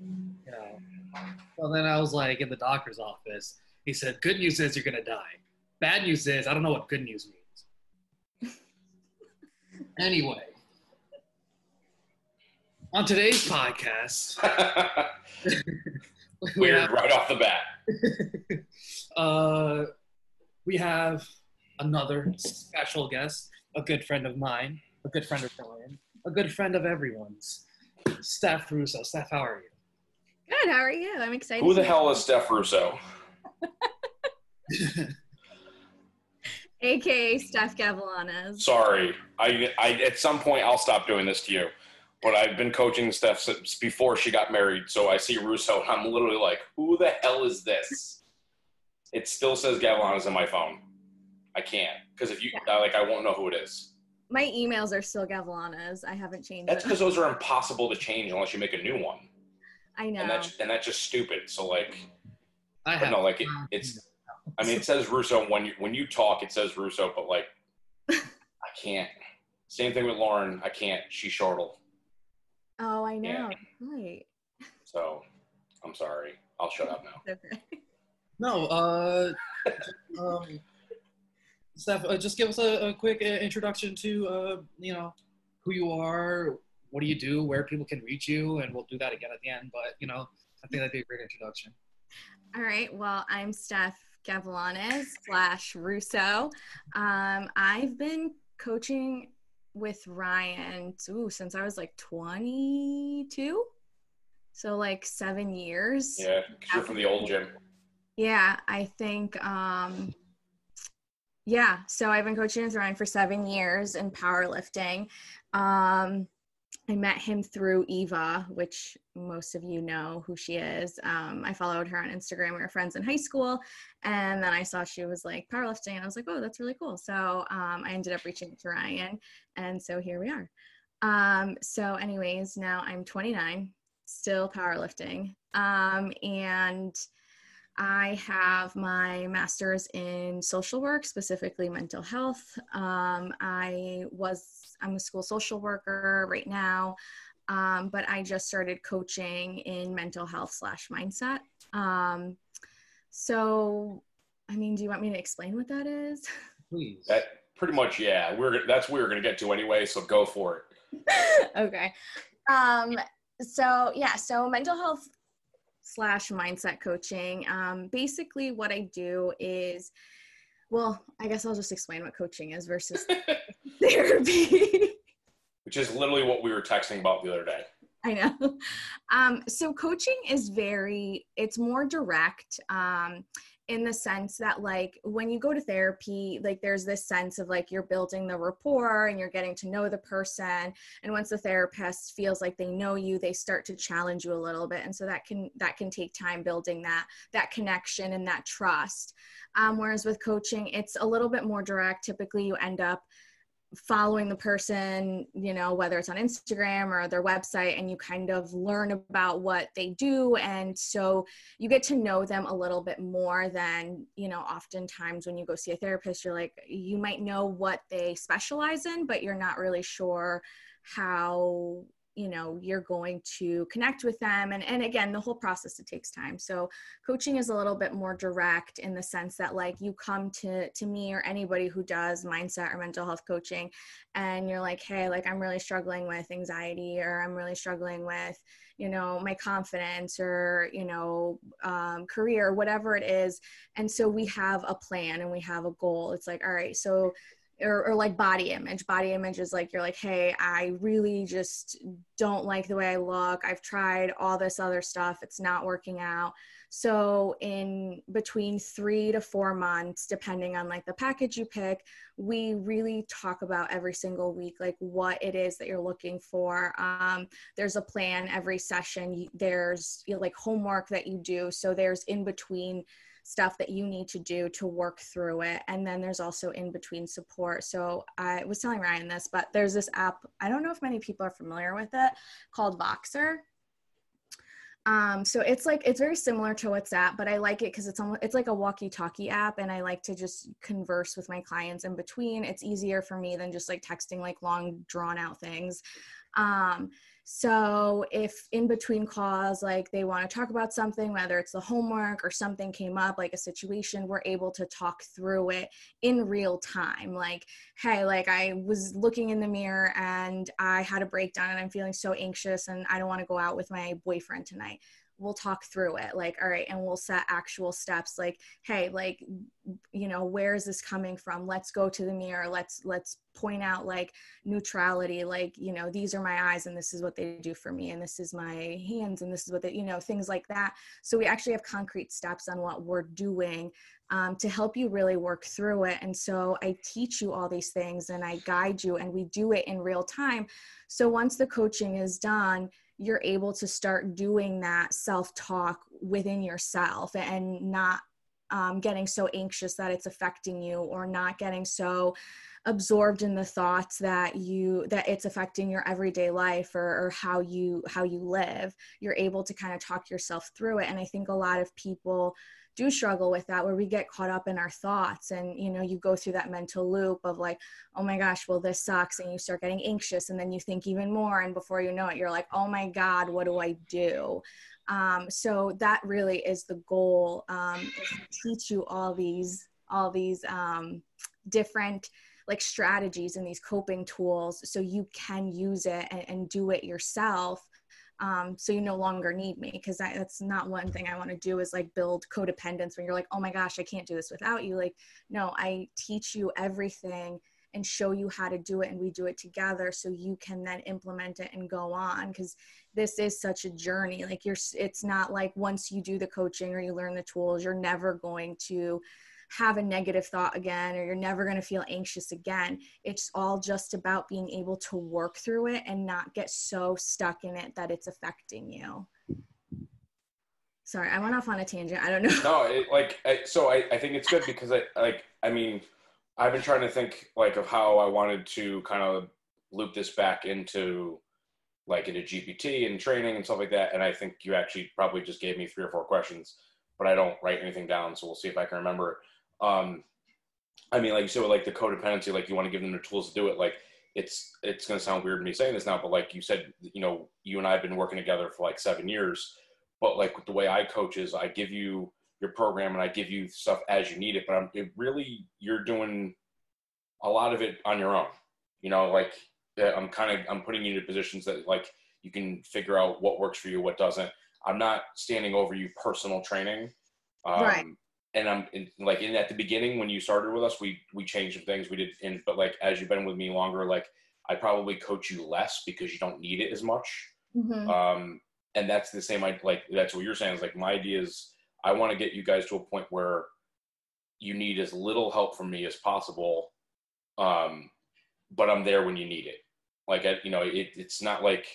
You know. Well, then I was like in the doctor's office. He said, "Good news is you're gonna die. Bad news is I don't know what good news means." anyway, on today's podcast, we Weird have, right off the bat. uh, we have another special guest, a good friend of mine, a good friend of Brian, a good friend of everyone's, Steph Russo. Steph, how are you? Good. How are you? I'm excited. Who the hell is Steph Russo? AKA Steph Gavilanes. Sorry, I, I at some point I'll stop doing this to you. But I've been coaching Steph since before she got married, so I see Russo and I'm literally like, "Who the hell is this?" It still says Gavilanes on my phone. I can't because if you Yeah. like, I won't know who it is. My emails are still Gavilanes. I haven't changed That's because those are impossible to change unless you make a new one, I know. and that's and that's just stupid. So like, I but have no, like it, it's I mean, it says Russo when you when you talk, it says Russo, but like, I can't. Same thing with Lauren. I can't. She shortle. oh, I know. Yeah. Right. So, I'm sorry. I'll shut up now. Okay. No, uh, um, Steph, uh, just give us a, a quick uh, introduction to, uh, you know, who you are, what do you do, where people can reach you, and we'll do that again at the end. But, you know, I think that'd be a great introduction. All right. Well, I'm Steph Gavilanes slash Russo. Um, I've been coaching with Ryan ooh, since I was like 22. So like seven years. Yeah, you're from the old gym. Yeah, I think um yeah, so I've been coaching with Ryan for seven years in powerlifting. Um I met him through Eva, which most of you know who she is. Um, I followed her on Instagram. We were friends in high school. And then I saw she was like powerlifting, and I was like, oh, that's really cool. So um, I ended up reaching to Ryan. And so here we are. Um, so, anyways, now I'm 29, still powerlifting. Um, and I have my master's in social work, specifically mental health. Um, I was, I'm a school social worker right now, um, but I just started coaching in mental health slash mindset. Um, so, I mean, do you want me to explain what that is? Please. That pretty much, yeah. We're that's what we're gonna get to anyway. So go for it. okay. Um, so yeah, so mental health slash mindset coaching. Um, basically, what I do is, well, I guess I'll just explain what coaching is versus therapy. Which is literally what we were texting about the other day. I know. Um, so coaching is very, it's more direct um, in the sense that, like, when you go to therapy, like, there's this sense of like you're building the rapport and you're getting to know the person. And once the therapist feels like they know you, they start to challenge you a little bit. And so that can that can take time building that that connection and that trust. Um, whereas with coaching, it's a little bit more direct. Typically, you end up following the person, you know, whether it's on Instagram or their website, and you kind of learn about what they do. And so you get to know them a little bit more than, you know, oftentimes when you go see a therapist, you're like, you might know what they specialize in, but you're not really sure how you know you're going to connect with them and and again the whole process it takes time. So coaching is a little bit more direct in the sense that like you come to to me or anybody who does mindset or mental health coaching and you're like hey like i'm really struggling with anxiety or i'm really struggling with you know my confidence or you know um, career whatever it is. And so we have a plan and we have a goal. It's like all right so or, or like body image. Body image is like you're like hey i really just don't like the way i look. I've tried all this other stuff. It's not working out. So in between three to four months depending on like the package you pick we really talk about every single week like what it is that you're looking for. Um, there's a plan every session. There's you know, like homework that you do. So there's in between stuff that you need to do to work through it. And then there's also in between support. So I was telling Ryan this, but there's this app, I don't know if many people are familiar with it, called Voxer. Um, so it's like it's very similar to WhatsApp, but I like it because it's almost it's like a walkie-talkie app, and I like to just converse with my clients in between. It's easier for me than just like texting like long drawn out things. Um, So if in between calls, like they want to talk about something, whether it's the homework or something came up, like a situation, we're able to talk through it in real time. Like, hey, like I was looking in the mirror and I had a breakdown and I'm feeling so anxious and I don't want to go out with my boyfriend tonight we'll talk through it like all right and we'll set actual steps like hey like you know where is this coming from? Let's go to the mirror. Let's let's point out like neutrality like you know these are my eyes and this is what they do for me and this is my hands and this is what they you know things like that. So we actually have concrete steps on what we're doing um, to help you really work through it. And so i teach you all these things and i guide you and we do it in real time. So once the coaching is done you're able to start doing that self talk within yourself and not um, getting so anxious that it's affecting you or not getting so absorbed in the thoughts that you that it's affecting your everyday life or, or how you how you live. You're able to kind of talk yourself through it. And i think a lot of people do struggle with that where we get caught up in our thoughts and you know you go through that mental loop of like oh my gosh well this sucks and you start getting anxious and then you think even more and before you know it you're like oh my god what do i do? Um, so that really is the goal um, is to teach you all these all these um, different like strategies and these coping tools so you can use it and, and do it yourself um, so you no longer need me because that's not one thing i want to do is like build codependence when you're like oh my gosh i can't do this without you. Like no i teach you everything and show you how to do it and we do it together so you can then implement it and go on because this is such a journey. Like you're it's not like once you do the coaching or you learn the tools you're never going to have a negative thought again or you're never going to feel anxious again. It's all just about being able to work through it and not get so stuck in it that it's affecting you. Sorry, I went off on a tangent. I don't know. No, it, like I, so I, I think it's good because I like I mean I've been trying to think like of how I wanted to kind of loop this back into like into GPT and training and stuff like that. And I think you actually probably just gave me three or four questions, but I don't write anything down. So we'll see if I can remember. Um, I mean, like you said, with like the codependency, like you want to give them the tools to do it. Like it's it's going to sound weird me saying this now, but like you said, you know, you and I have been working together for like seven years. But like the way I coach is, I give you your program and I give you stuff as you need it. But I'm it really you're doing a lot of it on your own. You know, like I'm kind of I'm putting you in positions that like you can figure out what works for you, what doesn't. I'm not standing over you personal training. Um, right and I'm in, like in at the beginning when you started with us, we we changed some things we did, in, but like as you've been with me longer, like I probably coach you less because you don't need it as much. Mm-hmm. Um, and that's the same. Like that's what you're saying is like my idea is I want to get you guys to a point where you need as little help from me as possible, um, but I'm there when you need it. Like I, you know, it, it's not like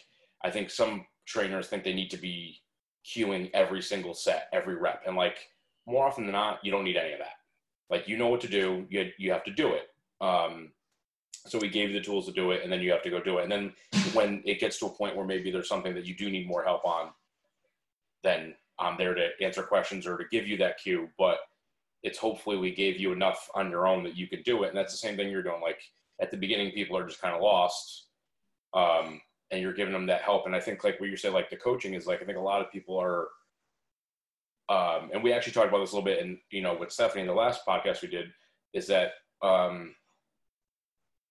I think some trainers think they need to be cueing every single set, every rep, and like more often than not, you don't need any of that. Like you know what to do, you you have to do it. Um, so we gave you the tools to do it, and then you have to go do it. And then when it gets to a point where maybe there's something that you do need more help on, then I'm there to answer questions or to give you that cue. But it's hopefully we gave you enough on your own that you could do it. And that's the same thing you're doing. Like at the beginning, people are just kind of lost. Um, and you're giving them that help. And I think like what you said, like the coaching is like, I think a lot of people are um, and we actually talked about this a little bit, and you know, with Stephanie in the last podcast we did, is that um,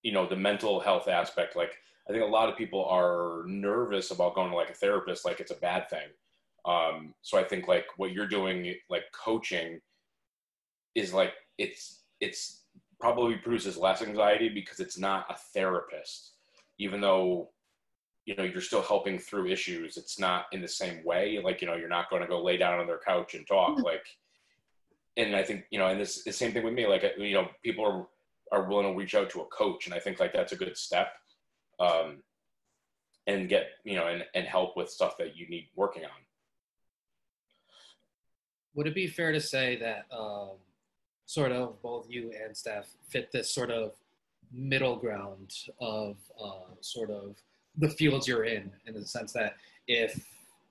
you know the mental health aspect. Like, I think a lot of people are nervous about going to like a therapist, like it's a bad thing. Um, so I think like what you're doing, like coaching, is like it's it's probably produces less anxiety because it's not a therapist, even though you know you're still helping through issues. It's not in the same way. Like you know you're not going to go lay down on their couch and talk. Mm-hmm. like and i think you know and this the same thing with me. Like you know people are are willing to reach out to a coach and i think like that's a good step um and get you know and, and help with stuff that you need working on. Would it be fair to say that um sort of both you and Steph fit this sort of middle ground of uh, sort of the fields you're in, in the sense that if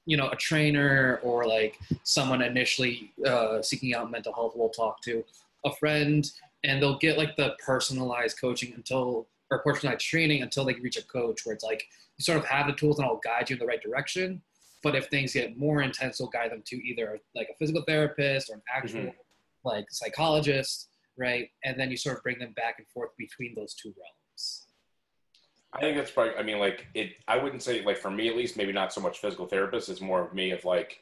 you know a trainer or like someone initially uh, seeking out mental health will talk to a friend and they'll get like the personalized coaching until or personalized training until they reach a coach where it's like you sort of have the tools and I'll guide you in the right direction. But if things get more intense, we'll guide them to either like a physical therapist or an actual Mhm. like psychologist, right? And then you sort of bring them back and forth between those two realms. I think that's probably. I mean, like it. I wouldn't say like for me at least. Maybe not so much physical therapist. It's more of me of like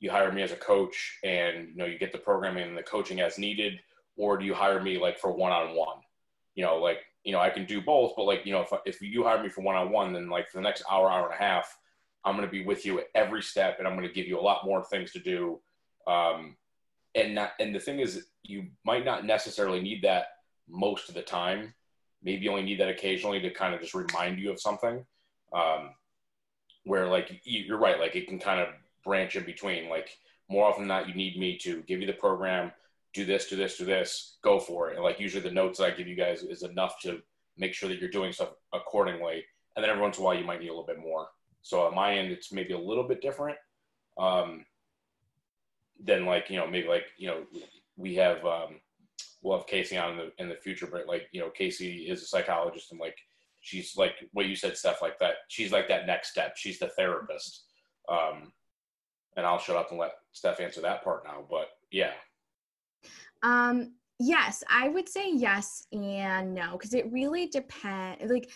you hire me as a coach, and you know you get the programming and the coaching as needed, or do you hire me like for one on one? You know, like you know I can do both, but like you know if if you hire me for one on one, then like for the next hour, hour and a half, I'm going to be with you at every step, and I'm going to give you a lot more things to do. Um, and not and the thing is, you might not necessarily need that most of the time maybe you only need that occasionally to kind of just remind you of something. Um, where like you- you're right like it can kind of branch in between like more often than not you need me to give you the program do this do this do this go for it. And like usually the notes that i give you guys is enough to make sure that you're doing stuff accordingly. And then every once in a while you might need a little bit more. So on my end it's maybe a little bit different um, than like you know maybe like you know we have um, we'll have Casey on in the in the future, but like you know, Casey is a psychologist and like she's like what you said, stuff like that. She's like that next step. She's the therapist. Um, and I'll shut up and let Steph answer that part now. But yeah, Um, yes, I would say yes and no because it really depends. Like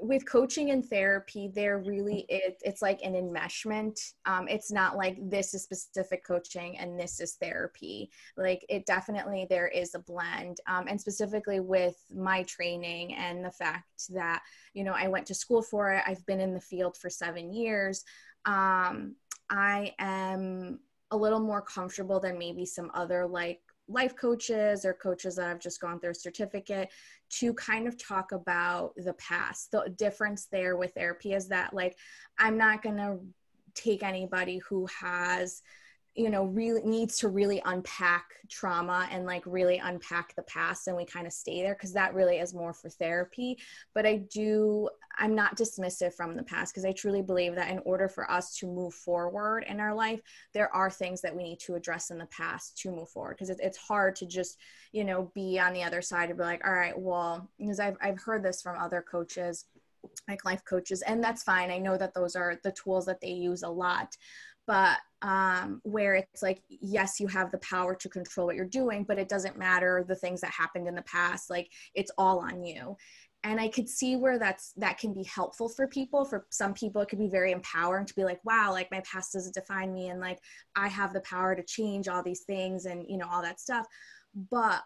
with coaching and therapy, there really it, it's like an enmeshment. Um, it's not like this is specific coaching and this is therapy. Like it definitely there is a blend. Um, and specifically with my training and the fact that you know I went to school for it. I've been in the field for seven years. Um, I am a little more comfortable than maybe some other like life coaches or coaches that have just gone through a certificate to kind of talk about the past. The difference there with therapy is that like I'm not going to take anybody who has you know really needs to really unpack trauma and like really unpack the past and we kind of stay there because that really is more for therapy. But i do i'm not dismissive from the past because i truly believe that in order for us to move forward in our life there are things that we need to address in the past to move forward because it, it's hard to just you know be on the other side and be like all right well because I've, I've heard this from other coaches like life coaches and that's fine. I know that those are the tools that they use a lot but um, where it's like yes you have the power to control what you're doing but it doesn't matter the things that happened in the past like it's all on you. And i could see where that's that can be helpful for people. For some people it could be very empowering to be like wow like my past doesn't define me and like i have the power to change all these things and you know all that stuff. But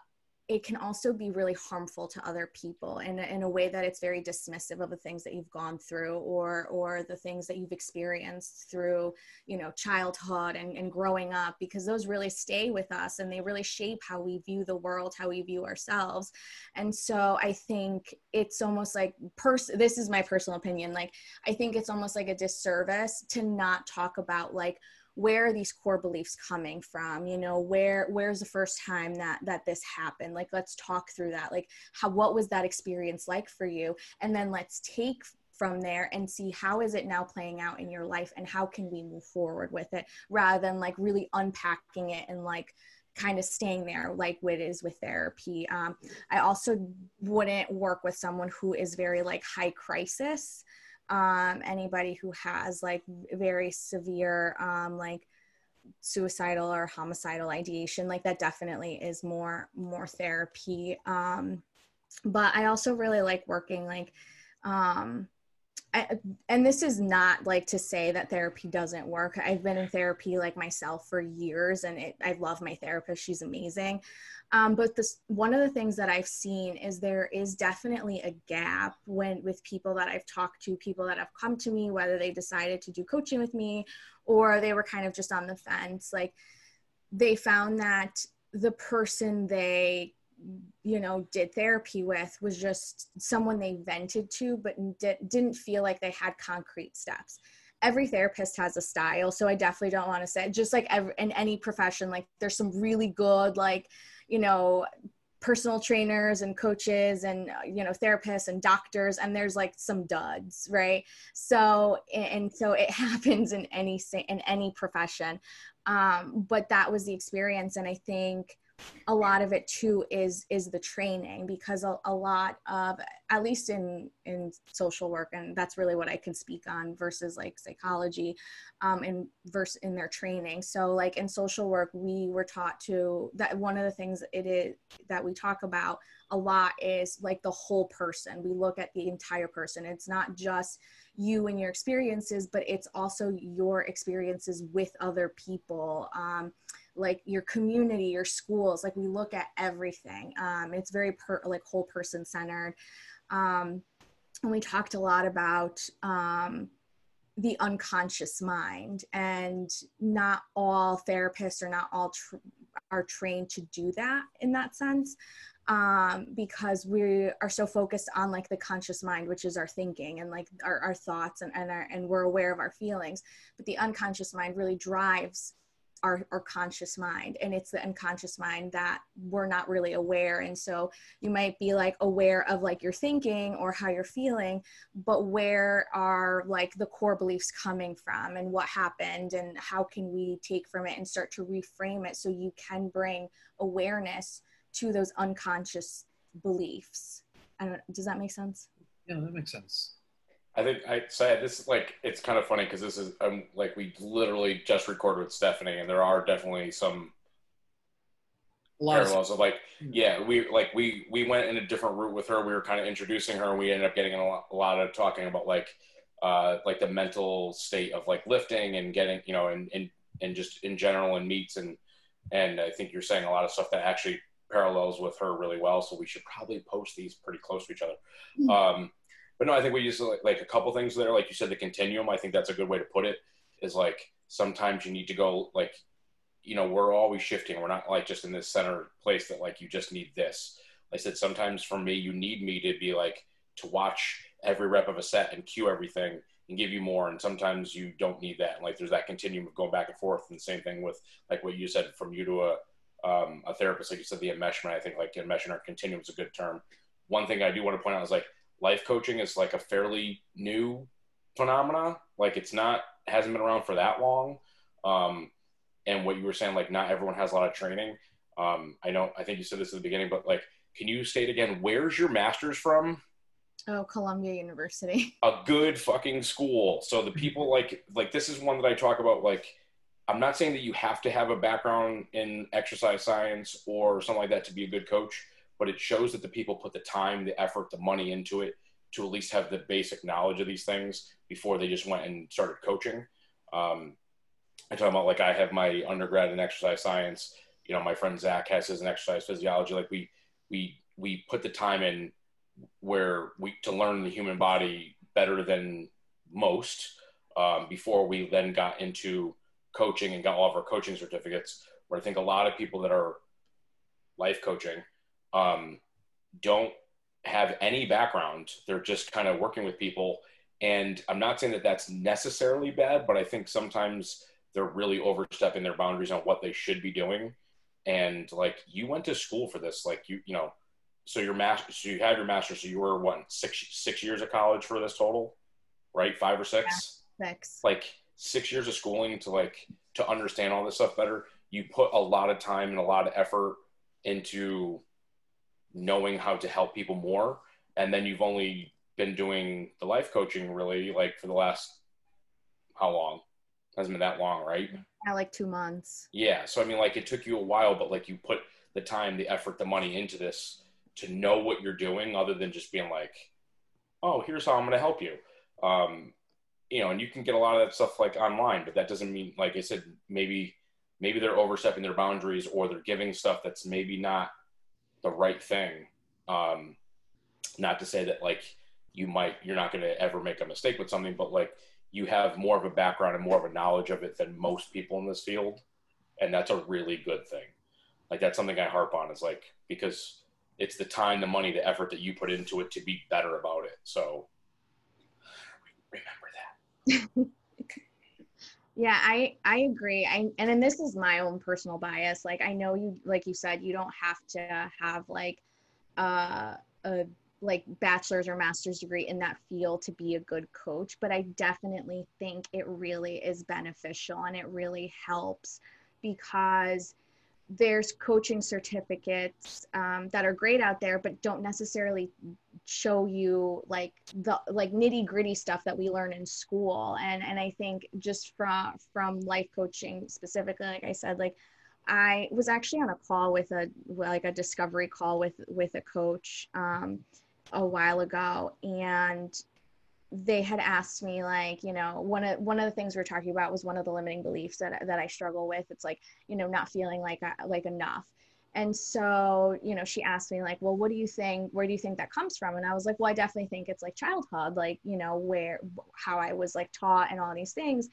it can also be really harmful to other people in, in a way that it's very dismissive of the things that you've gone through or or the things that you've experienced through you know childhood and, and growing up because those really stay with us and they really shape how we view the world how we view ourselves. And so i think it's almost like pers- this is my personal opinion like i think it's almost like a disservice to not talk about like where are these core beliefs coming from? You know where where's the first time that that this happened? Like let's talk through that. Like how what was that experience like for you? And then let's take from there and see how is it now playing out in your life and how can we move forward with it rather than like really unpacking it and like kind of staying there like what is with therapy. Um, i also wouldn't work with someone who is very like high crisis um, anybody who has like very severe um, like suicidal or homicidal ideation like that definitely is more more therapy. Um, but i also really like working like um, I, and this is not like to say that therapy doesn't work. I've been in therapy like myself for years and it, i love my therapist. She's amazing. Um, but this one of the things that i've seen is there is definitely a gap when with people that i've talked to people that have come to me whether they decided to do coaching with me or they were kind of just on the fence. Like they found that the person they you know did therapy with was just someone they vented to but di- didn't feel like they had concrete steps. Every therapist has a style so i definitely don't want to say just like every, in any profession like there's some really good like you know personal trainers and coaches and uh, you know therapists and doctors and there's like some duds right? So and so it happens in any in any profession. Um, but that was the experience and i think a lot of it too is is the training because a, a lot of at least in in social work and that's really what i can speak on versus like psychology um and verse in their training. So like in social work we were taught to that one of the things it is that we talk about a lot is like the whole person. We look at the entire person. It's not just you and your experiences but it's also your experiences with other people. Um, like your community your schools like we look at everything um, it's very per like whole person centered um, and we talked a lot about um, the unconscious mind and not all therapists or not all tr- are trained to do that in that sense um, because we are so focused on like the conscious mind, which is our thinking and like our, our thoughts and, and, our, and we're aware of our feelings. But the unconscious mind really drives our, our conscious mind and it's the unconscious mind that we're not really aware and so you might be like aware of like your thinking or how you're feeling but where are like the core beliefs coming from and what happened and how can we take from it and start to reframe it so you can bring awareness to those unconscious beliefs. I don't, does that make sense? Yeah, that makes sense. I think I said this is like it's kind of funny because this is um, like we literally just recorded with Stephanie, and there are definitely some parallels of, like hmm. yeah we like we we went in a different route with her. We were kind of introducing her, and we ended up getting a lot, a lot of talking about like uh, like the mental state of like lifting and getting you know and and and just in general and meets and and I think you're saying a lot of stuff that actually parallels with her really well. So we should probably post these pretty close to each other. Mm-hmm. Um, but no, I think we use like, like a couple things there. Like you said, the continuum. I think that's a good way to put it. Is like sometimes you need to go like, you know, we're always shifting. We're not like just in this center place that like you just need this. I said sometimes for me, you need me to be like to watch every rep of a set and cue everything and give you more. And sometimes you don't need that. like there's that continuum of going back and forth. And the same thing with like what you said from you to a um, a therapist, like you said, the enmeshment. I think like enmeshment or continuum is a good term. One thing I do want to point out is like life coaching is like a fairly new phenomena. Like it's not hasn't been around for that long. Um, and what you were saying, like not everyone has a lot of training. Um, I know. I think you said this at the beginning, but like, can you state again? Where's your master's from? Oh, Columbia University. A good fucking school. So the people like like this is one that I talk about like I'm not saying that you have to have a background in exercise science or something like that to be a good coach, but it shows that the people put the time, the effort, the money into it to at least have the basic knowledge of these things before they just went and started coaching. Um, I'm talking about like I have my undergrad in exercise science. You know, my friend Zach has his in exercise physiology. Like we we we put the time in where we to learn the human body better than most um, before we then got into coaching and got all of our coaching certificates. Where I think a lot of people that are life coaching um, don't have any background. They're just kind of working with people. And I'm not saying that that's necessarily bad, but I think sometimes they're really overstepping their boundaries on what they should be doing. And like you went to school for this, like you, you know, so your master, so you had your master, so you were what six six years of college for this total, right? Five or six. Yeah, six. Like six years of schooling to like to understand all this stuff better you put a lot of time and a lot of effort into knowing how to help people more. And then you've only been doing the life coaching really like for the last how long? Hasn't been that long right? Yeah like two months. Yeah so i mean like it took you a while but like you put the time the effort the money into this to know what you're doing other than just being like oh here's how i'm going to help you. Um, you know, and you can get a lot of that stuff like online, but that doesn't mean, like I said, maybe maybe they're overstepping their boundaries or they're giving stuff that's maybe not the right thing. Um, not to say that like you might you're not going to ever make a mistake with something, but like you have more of a background and more of a knowledge of it than most people in this field, and that's a really good thing. Like that's something I harp on is like because it's the time, the money, the effort that you put into it to be better about it. So remember yeah i i agree i and then this is my own personal bias like i know you like you said you don't have to have like uh a like bachelor's or master's degree in that field to be a good coach but i definitely think it really is beneficial and it really helps because there's coaching certificates um, that are great out there but don't necessarily show you like the like nitty gritty stuff that we learn in school. And and i think just from from life coaching specifically like i said like i was actually on a call with a like a discovery call with with a coach um, a while ago. And they had asked me like you know one of one of the things we are talking about was one of the limiting beliefs that that I struggle with. It's like you know not feeling like uh, like enough. And so you know she asked me like well what do you think where do you think that comes from? And I was like well I definitely think it's like childhood like you know where how I was like taught and all these things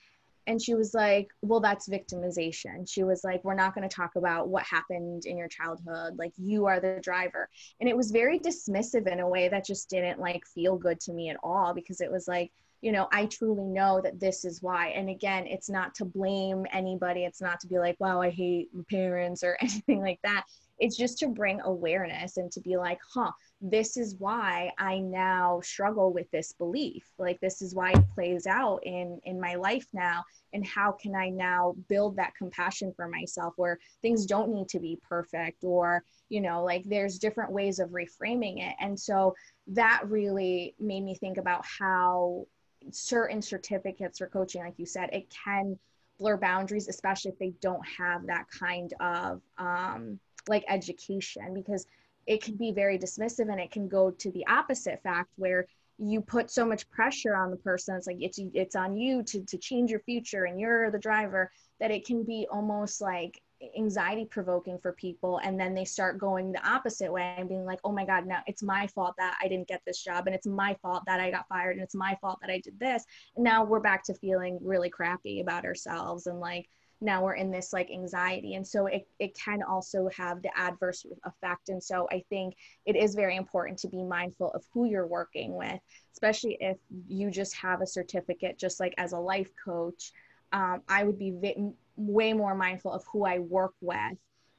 and she was like well that's victimization. She was like we're not going to talk about what happened in your childhood. Like you are the driver. And it was very dismissive in a way that just didn't like feel good to me at all because it was like you know i truly know that this is why. And again it's not to blame anybody. It's not to be like wow i hate my parents or anything like that it's just to bring awareness and to be like huh this is why i now struggle with this belief. Like this is why it plays out in in my life now. And how can i now build that compassion for myself where things don't need to be perfect or you know like there's different ways of reframing it. And so that really made me think about how certain certificates or coaching like you said it can blur boundaries especially if they don't have that kind of um, like education because it can be very dismissive and it can go to the opposite fact where you put so much pressure on the person. It's like it's it's on you to to change your future and you're the driver that it can be almost like anxiety provoking for people. And then they start going the opposite way and being like oh my god now it's my fault that i didn't get this job and it's my fault that i got fired and it's my fault that i did this. And now we're back to feeling really crappy about ourselves and like now we're in this like anxiety. And so it, it can also have the adverse effect. And so i think it is very important to be mindful of who you're working with especially if you just have a certificate just like as a life coach. Um, i would be vi- way more mindful of who i work with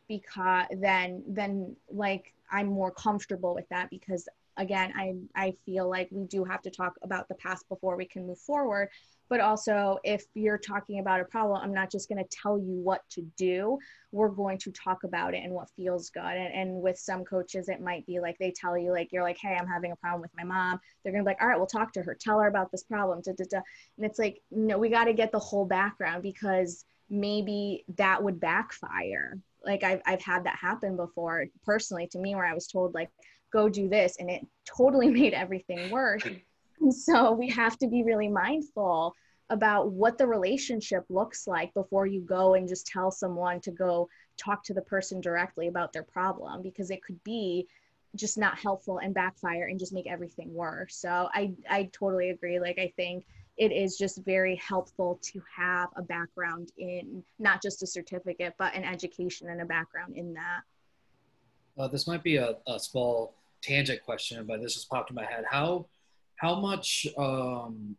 because then then like i'm more comfortable with that because again i i feel like we do have to talk about the past before we can move forward but also if you're talking about a problem i'm not just going to tell you what to do. We're going to talk about it and what feels good. And, and with some coaches it might be like they tell you like you're like hey i'm having a problem with my mom. They're going to be like all right we'll talk to her. Tell her about this problem. Da, da, da. and it's like no we got to get the whole background because maybe that would backfire. Like I've, I've had that happen before personally to me where i was told like go do this. And it totally made everything worse so we have to be really mindful about what the relationship looks like before you go and just tell someone to go talk to the person directly about their problem because it could be just not helpful and backfire and just make everything worse. So I I totally agree. Like I think it is just very helpful to have a background in not just a certificate but an education and a background in that. Uh, this might be a, a small tangent question, but this just popped in my head. How how much um,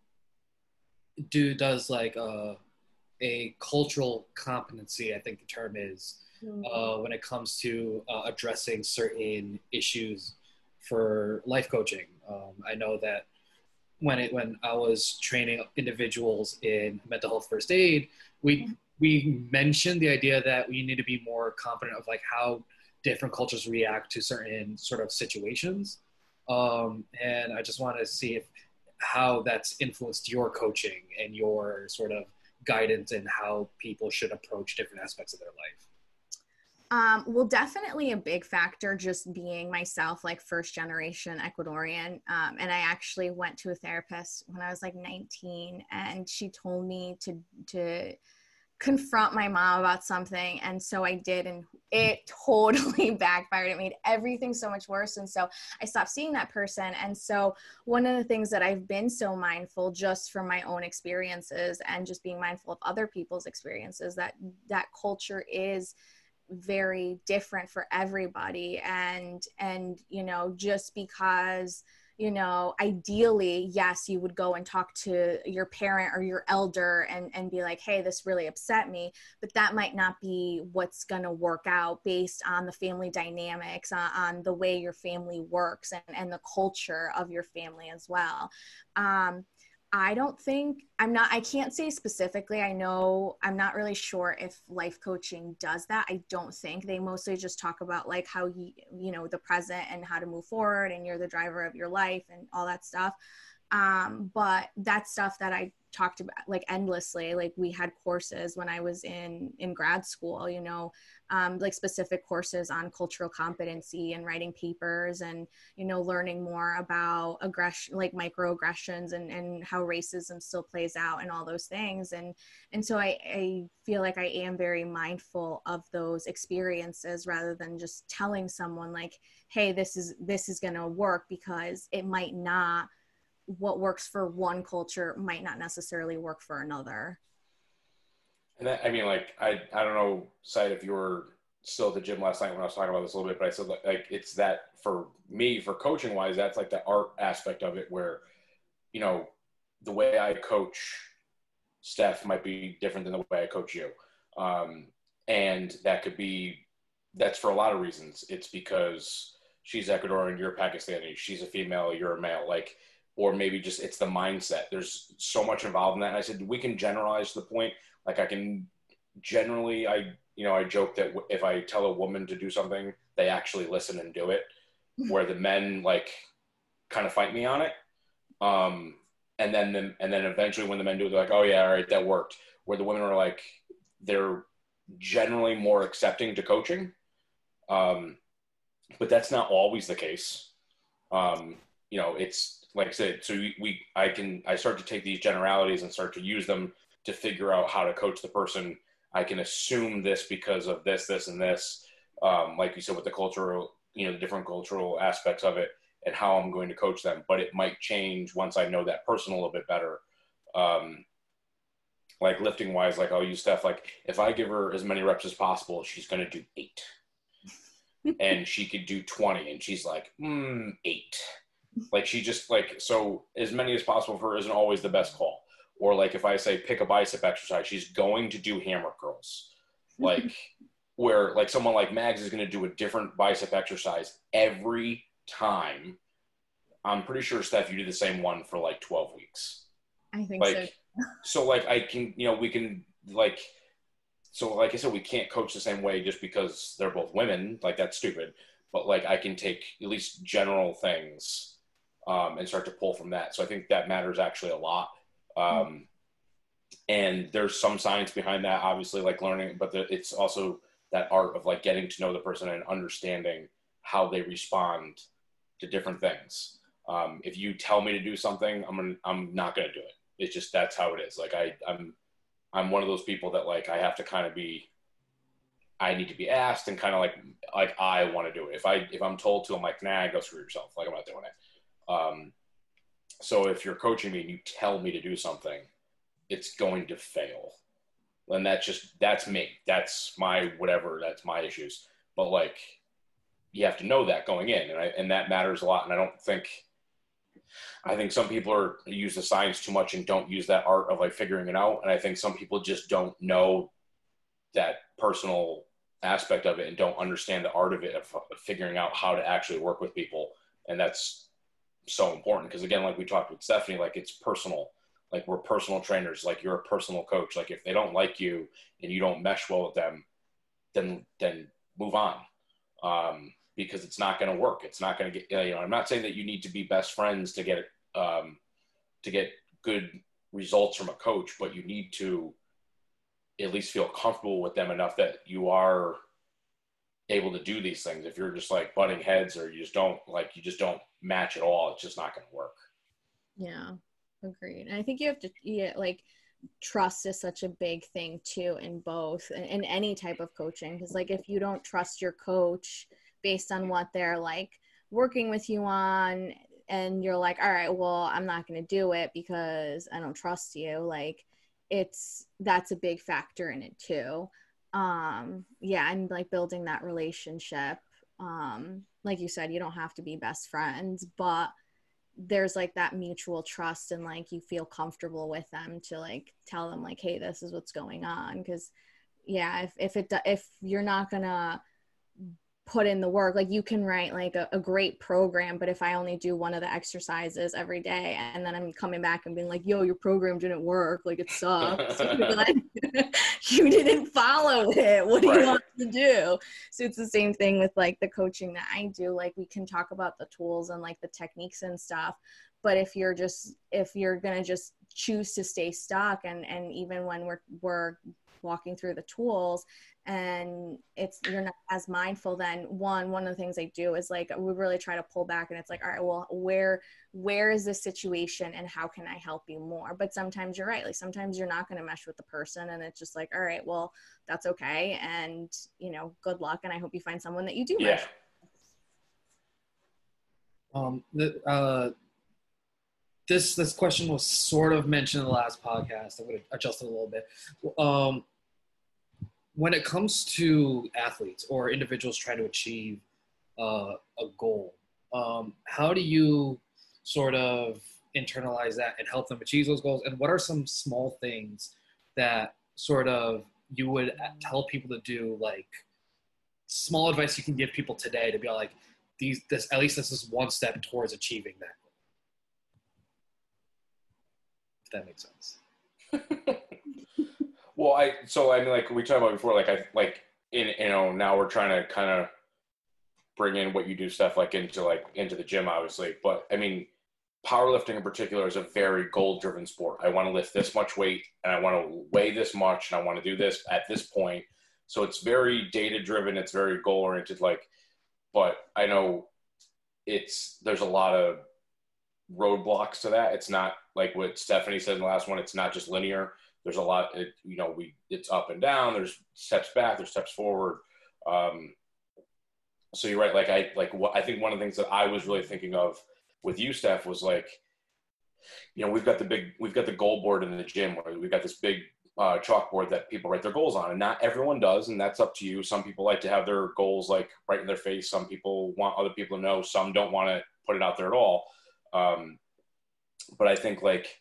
do does like uh, a cultural competency, I think the term is, mm-hmm. uh, when it comes to uh, addressing certain issues for life coaching. Um, I know that when it when I was training individuals in mental health first aid, we mm-hmm. we mentioned the idea that we need to be more confident of like how different cultures react to certain sort of situations. Um, and I just want to see if how that's influenced your coaching and your sort of guidance and how people should approach different aspects of their life. Um, well, definitely a big factor just being myself, like first generation Ecuadorian. Um, and I actually went to a therapist when I was like 19, and she told me to to confront my mom about something and so i did and it totally backfired. It made everything so much worse and so i stopped seeing that person. And so one of the things that i've been so mindful just from my own experiences and just being mindful of other people's experiences that that culture is very different for everybody. And and you know just because you know ideally yes you would go and talk to your parent or your elder and and be like hey this really upset me but that might not be what's going to work out based on the family dynamics on, on, the way your family works and, and the culture of your family as well. Um, I don't think I'm not I can't say specifically. I know I'm not really sure if life coaching does that. I don't think they mostly just talk about like how you you know the present and how to move forward and you're the driver of your life and all that stuff. Um, but that's stuff that I talked about like endlessly like we had courses when i was in in grad school you know um, like specific courses on cultural competency and writing papers and you know learning more about aggression like microaggressions and and how racism still plays out and all those things. And and so i i feel like i am very mindful of those experiences rather than just telling someone like hey this is this is going to work because it might not what works for one culture might not necessarily work for another. And that, I mean, like, I, I don't know, Side, if you were still at the gym last night when I was talking about this a little bit, but I said, like, it's that for me, for coaching wise, that's like the art aspect of it where, you know, the way I coach Steph might be different than the way I coach you. Um, and that could be, that's for a lot of reasons. It's because she's Ecuadorian, you're Pakistani, she's a female, you're a male. Like, or maybe just it's the mindset. There's so much involved in that. And I said we can generalize to the point. Like I can generally, I you know, I joke that if I tell a woman to do something, they actually listen and do it. Where the men like kind of fight me on it. Um, and then the, and then eventually when the men do it, they're like, oh yeah, all right, that worked. Where the women are like, they're generally more accepting to coaching. Um, but that's not always the case. Um, you know, it's like I said, so we, I can I start to take these generalities and start to use them to figure out how to coach the person. I can assume this because of this, this, and this. Um, like you said, with the cultural, you know, the different cultural aspects of it and how I'm going to coach them. But it might change once I know that person a little bit better. Um, like lifting wise, like I'll use stuff like if I give her as many reps as possible, she's going to do eight. and she could do 20 and she's like, mm, eight like she just like so as many as possible for her isn't always the best call. Or like if I say pick a bicep exercise, she's going to do hammer curls. Like where like someone like Mags is going to do a different bicep exercise every time. I'm pretty sure Steph, you did the same one for like 12 weeks. I think like, so. so like I can, you know, we can like, so like I said, we can't coach the same way just because they're both women. Like that's stupid. But like I can take at least general things um, and start to pull from that. So I think that matters actually a lot. Um, and there's some science behind that, obviously, like learning, but the, it's also that art of like getting to know the person and understanding how they respond to different things. Um, if you tell me to do something, I'm gonna, I'm not gonna do it. It's just that's how it is. Like I, I'm, I'm one of those people that like I have to kind of be. I need to be asked and kind of like like I want to do it. If I if I'm told to, I'm like, nah, go screw yourself. Like I'm not doing it. Um, so if you're coaching me and you tell me to do something, it's going to fail. And that's just, that's me. That's my whatever, that's my issues. But like, you have to know that going in. And, I, and that matters a lot. And I don't think, I think some people are use the science too much and don't use that art of like figuring it out. And I think some people just don't know that personal aspect of it and don't understand the art of it of figuring out how to actually work with people. And that's so important because again, like we talked with Stephanie, like it's personal. Like we're personal trainers. Like you're a personal coach. Like if they don't like you and you don't mesh well with them, then then move on. Um, because it's not going to work. It's not going to get. You know, I'm not saying that you need to be best friends to get um, to get good results from a coach, but you need to at least feel comfortable with them enough that you are able to do these things. If you're just like butting heads or you just don't like you just don't match at all, it's just not going to work. Yeah, agreed. And I think you have to yeah, like trust is such a big thing too in both in, in any type of coaching because like if you don't trust your coach based on what they're like working with you on and you're like all right well i'm not going to do it because i don't trust you like it's that's a big factor in it too um yeah and like building that relationship um like you said you don't have to be best friends but there's like that mutual trust and like you feel comfortable with them to like tell them like hey this is what's going on because yeah if, if it if you're not gonna put in the work like you can write like a, a, great program but if i only do one of the exercises every day and then i'm coming back and being like yo your program didn't work. Like it sucks. Like, you didn't follow it. What do right. you want to do? So it's the same thing with like the coaching that i do. Like we can talk about the tools and like the techniques and stuff but if you're just if you're gonna just choose to stay stuck and and even when we're we're walking through the tools and it's you're not as mindful then one one of the things i do is like we really try to pull back and it's like all right well where where is this situation and how can i help you more but sometimes you're right like sometimes you're not going to mesh with the person and it's just like all right well that's okay and you know good luck and i hope you find someone that you do yeah. mesh um the uh this this question was sort of mentioned in the last podcast. I'm going to adjust it a little bit. Um, when it comes to athletes or individuals trying to achieve uh, a goal, um, how do you sort of internalize that and help them achieve those goals? And what are some small things that sort of you would tell people to do, like small advice you can give people today to be like, these, this, at least this is one step towards achieving that If that makes sense. well, I so I mean, like we talked about before, like I like in you know now we're trying to kind of bring in what you do stuff like into like into the gym, obviously. But I mean, powerlifting in particular is a very goal driven sport. I want to lift this much weight and I want to weigh this much and I want to do this at this point. So it's very data driven. It's very goal oriented. Like, but I know it's there's a lot of roadblocks to that. It's not like what Stephanie said in the last one. It's not just linear. There's a lot. It, you know, we it's up and down. There's steps back. There's steps forward. Um, so you're right. Like I like what I think one of the things that I was really thinking of with you, Steph, was like, you know, we've got the big we've got the goal board in the gym where we've got this big uh, chalkboard that people write their goals on, and not everyone does, and that's up to you. Some people like to have their goals like right in their face. Some people want other people to know. Some don't want to put it out there at all. Um, but I think like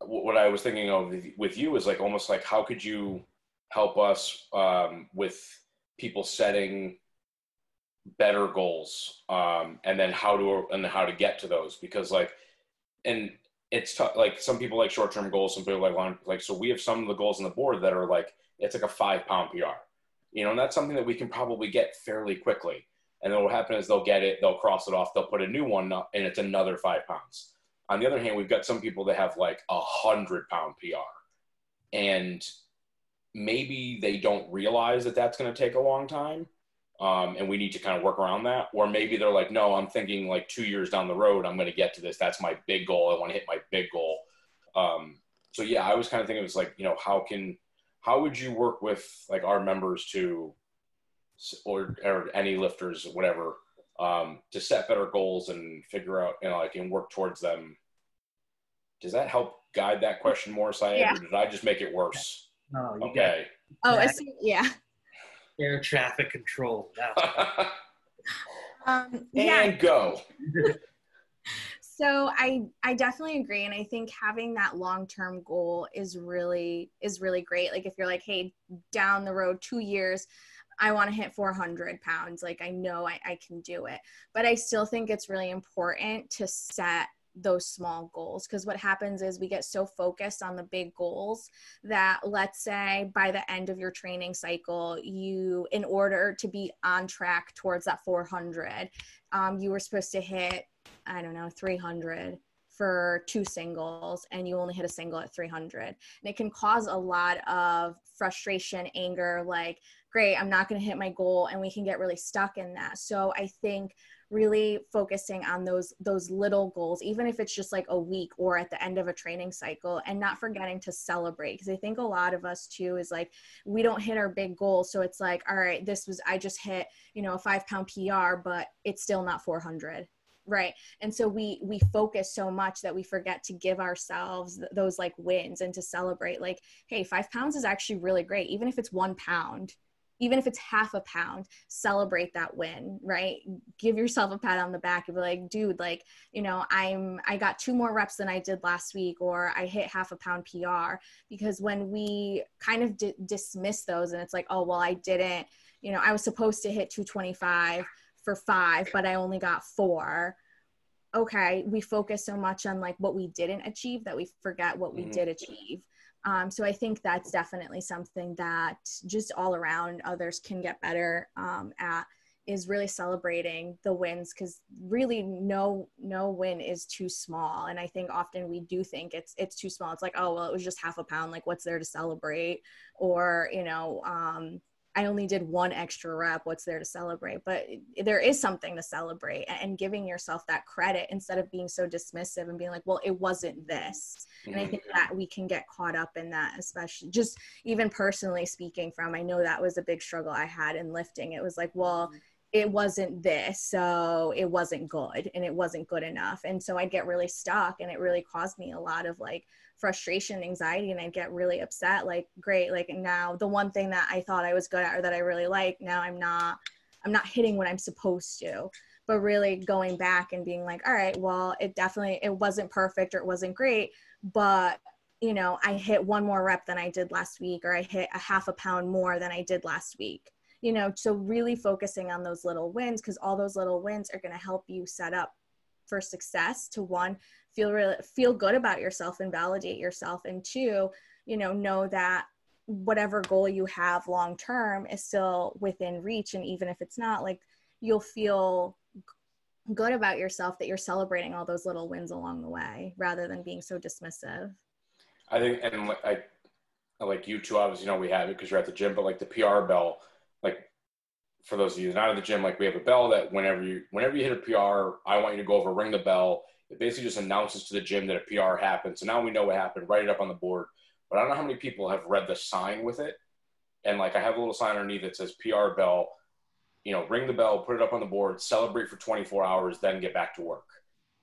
what I was thinking of with you is like almost like how could you help us um, with people setting better goals um, and then how to and how to get to those? Because like and it's like some people like short-term goals some people like long like so we have some of the goals on the board that are like it's like a five pound pr you know and that's something that we can probably get fairly quickly. And then what will happen is they'll get it, they'll cross it off, they'll put a new one up, and it's another five pounds. On the other hand, we've got some people that have like a hundred pound PR, and maybe they don't realize that that's going to take a long time, um, and we need to kind of work around that. Or maybe they're like, no, I'm thinking like two years down the road, I'm going to get to this. That's my big goal. I want to hit my big goal. Um, so yeah, I was kind of thinking it was like, you know, how can how would you work with like our members to or, or any lifters, whatever, um, to set better goals and figure out, you know, like and work towards them. Does that help guide that question more, Syed, yeah. or did I just make it worse? No, okay. Oh, I see. Yeah. Air traffic control. um, yeah. And go. so i i definitely agree and i think having that long term goal is really is really great like if you're like hey down the road two years I want to hit 400 pounds. Like I know I, I can do it. But I still think it's really important to set those small goals because what happens is we get so focused on the big goals that let's say by the end of your training cycle you in order to be on track towards that 400 um, you were supposed to hit i don't know 300 for two singles and you only hit a single at 300 and it can cause a lot of frustration anger like great, I'm not going to hit my goal and we can get really stuck in that. So I think really focusing on those those little goals even if it's just like a week or at the end of a training cycle and not forgetting to celebrate because i think a lot of us too is like we don't hit our big goal. So it's like all right this was i just hit you know a five pound pr but it's still not 400 right and so we we focus so much that we forget to give ourselves th- those like wins and to celebrate like hey five pounds is actually really great even if it's one pound even if it's half a pound, celebrate that win, right? Give yourself a pat on the back and be like, dude, like, you know, I'm, I got two more reps than I did last week, or I hit half a pound PR. Because when we kind of d- dismiss those and it's like, oh, well, I didn't, you know, I was supposed to hit 225 for five, but I only got four. Okay, we focus so much on like what we didn't achieve that we forget what we mm-hmm. did achieve. Um, so I think that's definitely something that just all around others can get better um, at is really celebrating the wins because really no no win is too small and i think often we do think it's it's too small it's like oh well it was just half a pound like what's there to celebrate or you know um, I only did one extra rep. What's there to celebrate? But there is something to celebrate and giving yourself that credit instead of being so dismissive and being like, well, it wasn't this. And I mm-hmm. think that we can get caught up in that, especially just even personally speaking from, I know that was a big struggle I had in lifting. It was like, well, it wasn't this so it wasn't good and it wasn't good enough. And so i'd get really stuck and it really caused me a lot of like frustration anxiety and i'd get really upset like great like now the one thing that i thought i was good at or that i really like now i'm not i'm not hitting what i'm supposed to. But really going back and being like all right well it definitely it wasn't perfect or it wasn't great but you know i hit one more rep than i did last week or i hit a half a pound more than i did last week you know so really focusing on those little wins because all those little wins are going to help you set up for success to one feel really feel good about yourself and validate yourself and two you know know that whatever goal you have long term is still within reach and even if it's not like you'll feel good about yourself that you're celebrating all those little wins along the way rather than being so dismissive. I think and like i like you too obviously you know we have it because you're at the gym but like the pr bell like for those of you not in the gym, like we have a bell that whenever you whenever you hit a PR, I want you to go over, ring the bell. It basically just announces to the gym that a PR happened. So now we know what happened. Write it up on the board. But I don't know how many people have read the sign with it. And like I have a little sign underneath that says PR bell. You know, ring the bell, put it up on the board, celebrate for 24 hours, then get back to work.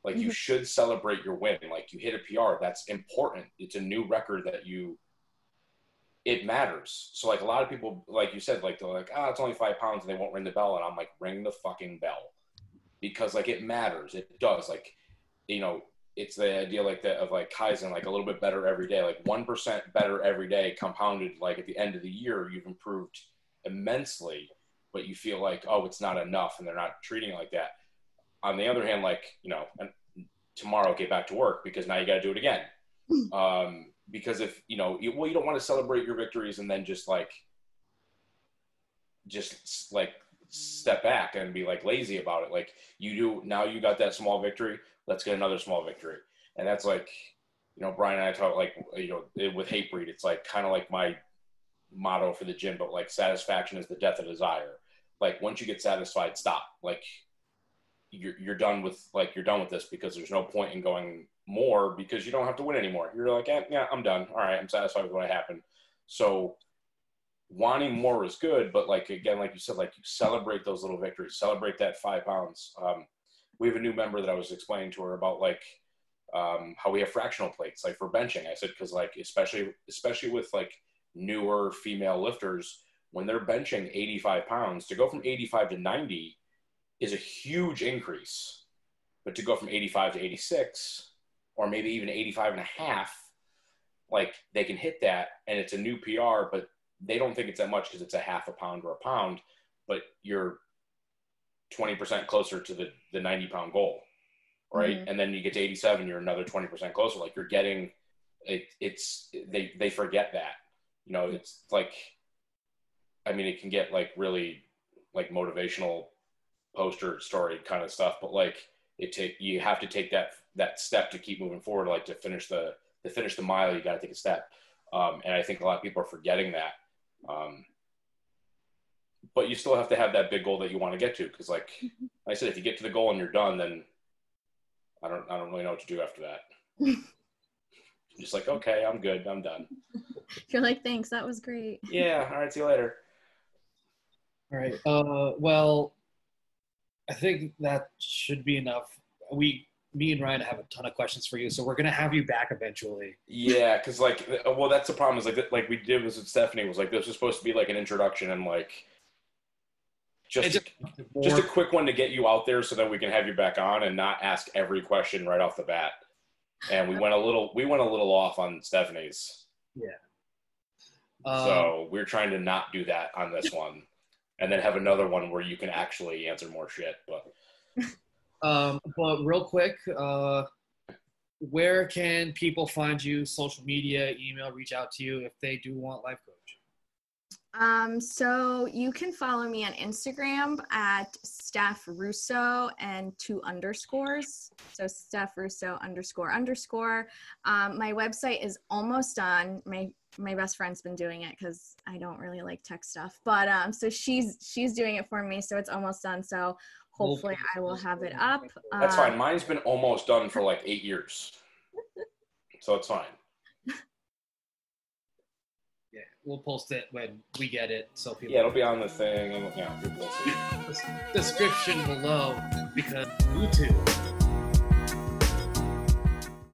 Like you mm-hmm. should celebrate your win. Like you hit a PR, that's important. It's a new record that you it matters. So like a lot of people, like you said, like they're like, ah, oh, it's only five pounds and they won't ring the bell. And I'm like, ring the fucking bell because like it matters. It does. Like, you know, it's the idea like that of like Kaizen, like a little bit better every day, like 1% better every day compounded. Like at the end of the year, you've improved immensely, but you feel like, oh, it's not enough. And they're not treating it like that. On the other hand, like, you know, tomorrow get back to work because now you got to do it again. Hmm. Um, because if you know you, well you don't want to celebrate your victories and then just like just like step back and be like lazy about it. Like you do now you got that small victory let's get another small victory. And that's like you know brian and i talk like you know with Hatebreed, it's like kind of like my motto for the gym but like satisfaction is the death of desire. Like once you get satisfied stop. Like you're, you're done with like you're done with this because there's no point in going more because you don't have to win anymore. You're like, eh, yeah, I'm done. All right, I'm satisfied with what happened. So wanting more is good, but like again, like you said, like you celebrate those little victories, celebrate that five pounds. Um, we have a new member that I was explaining to her about like um, how we have fractional plates, like for benching. I said because like especially especially with like newer female lifters, when they're benching 85 pounds, to go from 85 to 90 is a huge increase. But to go from 85 to 86 or maybe even 85 and a half, like they can hit that and it's a new PR, but they don't think it's that much because it's a half a pound or a pound, but you're 20% closer to the, the 90 pound goal. Right. Mm-hmm. And then you get to 87, you're another 20% closer. Like you're getting it, it's, they, they forget that, you know, it's like, I mean, it can get like really like motivational poster story kind of stuff, but like it take, you have to take that that step to keep moving forward, like to finish the to finish the mile, you got to take a step. Um, and I think a lot of people are forgetting that. Um, but you still have to have that big goal that you want to get to, because like I said, if you get to the goal and you're done, then I don't I don't really know what to do after that. just like okay, I'm good, I'm done. You're like, thanks, that was great. Yeah. All right. See you later. All right. Uh, well, I think that should be enough. We me and Ryan have a ton of questions for you, so we're gonna have you back eventually. Yeah, because like, uh, well, that's the problem. Is like, like we did this with Stephanie. Was like, this was supposed to be like an introduction and like, just It's just a quick one to get you out there so that we can have you back on and not ask every question right off the bat. And we went a little, we went a little off on Stephanie's, um, so we're trying to not do that on this one, and then have another one where you can actually answer more shit. But Um, but real quick, uh, where can people find you? Social media, email, reach out to you if they do want life coach. Um, so you can follow me on Instagram at Steph Russo and two underscores. So Steph Russo underscore underscore. Um, my website is almost done. My my best friend's been doing it because I don't really like tech stuff. But um, so she's she's doing it for me, so it's almost done. So hopefully I will have it up. that's fine. Uh, Mine's been almost done for like eight years, so it's fine. Yeah, we'll post it when we get it, so people. Yeah, it'll be on the thing, and yeah, people will see. description below because YouTube.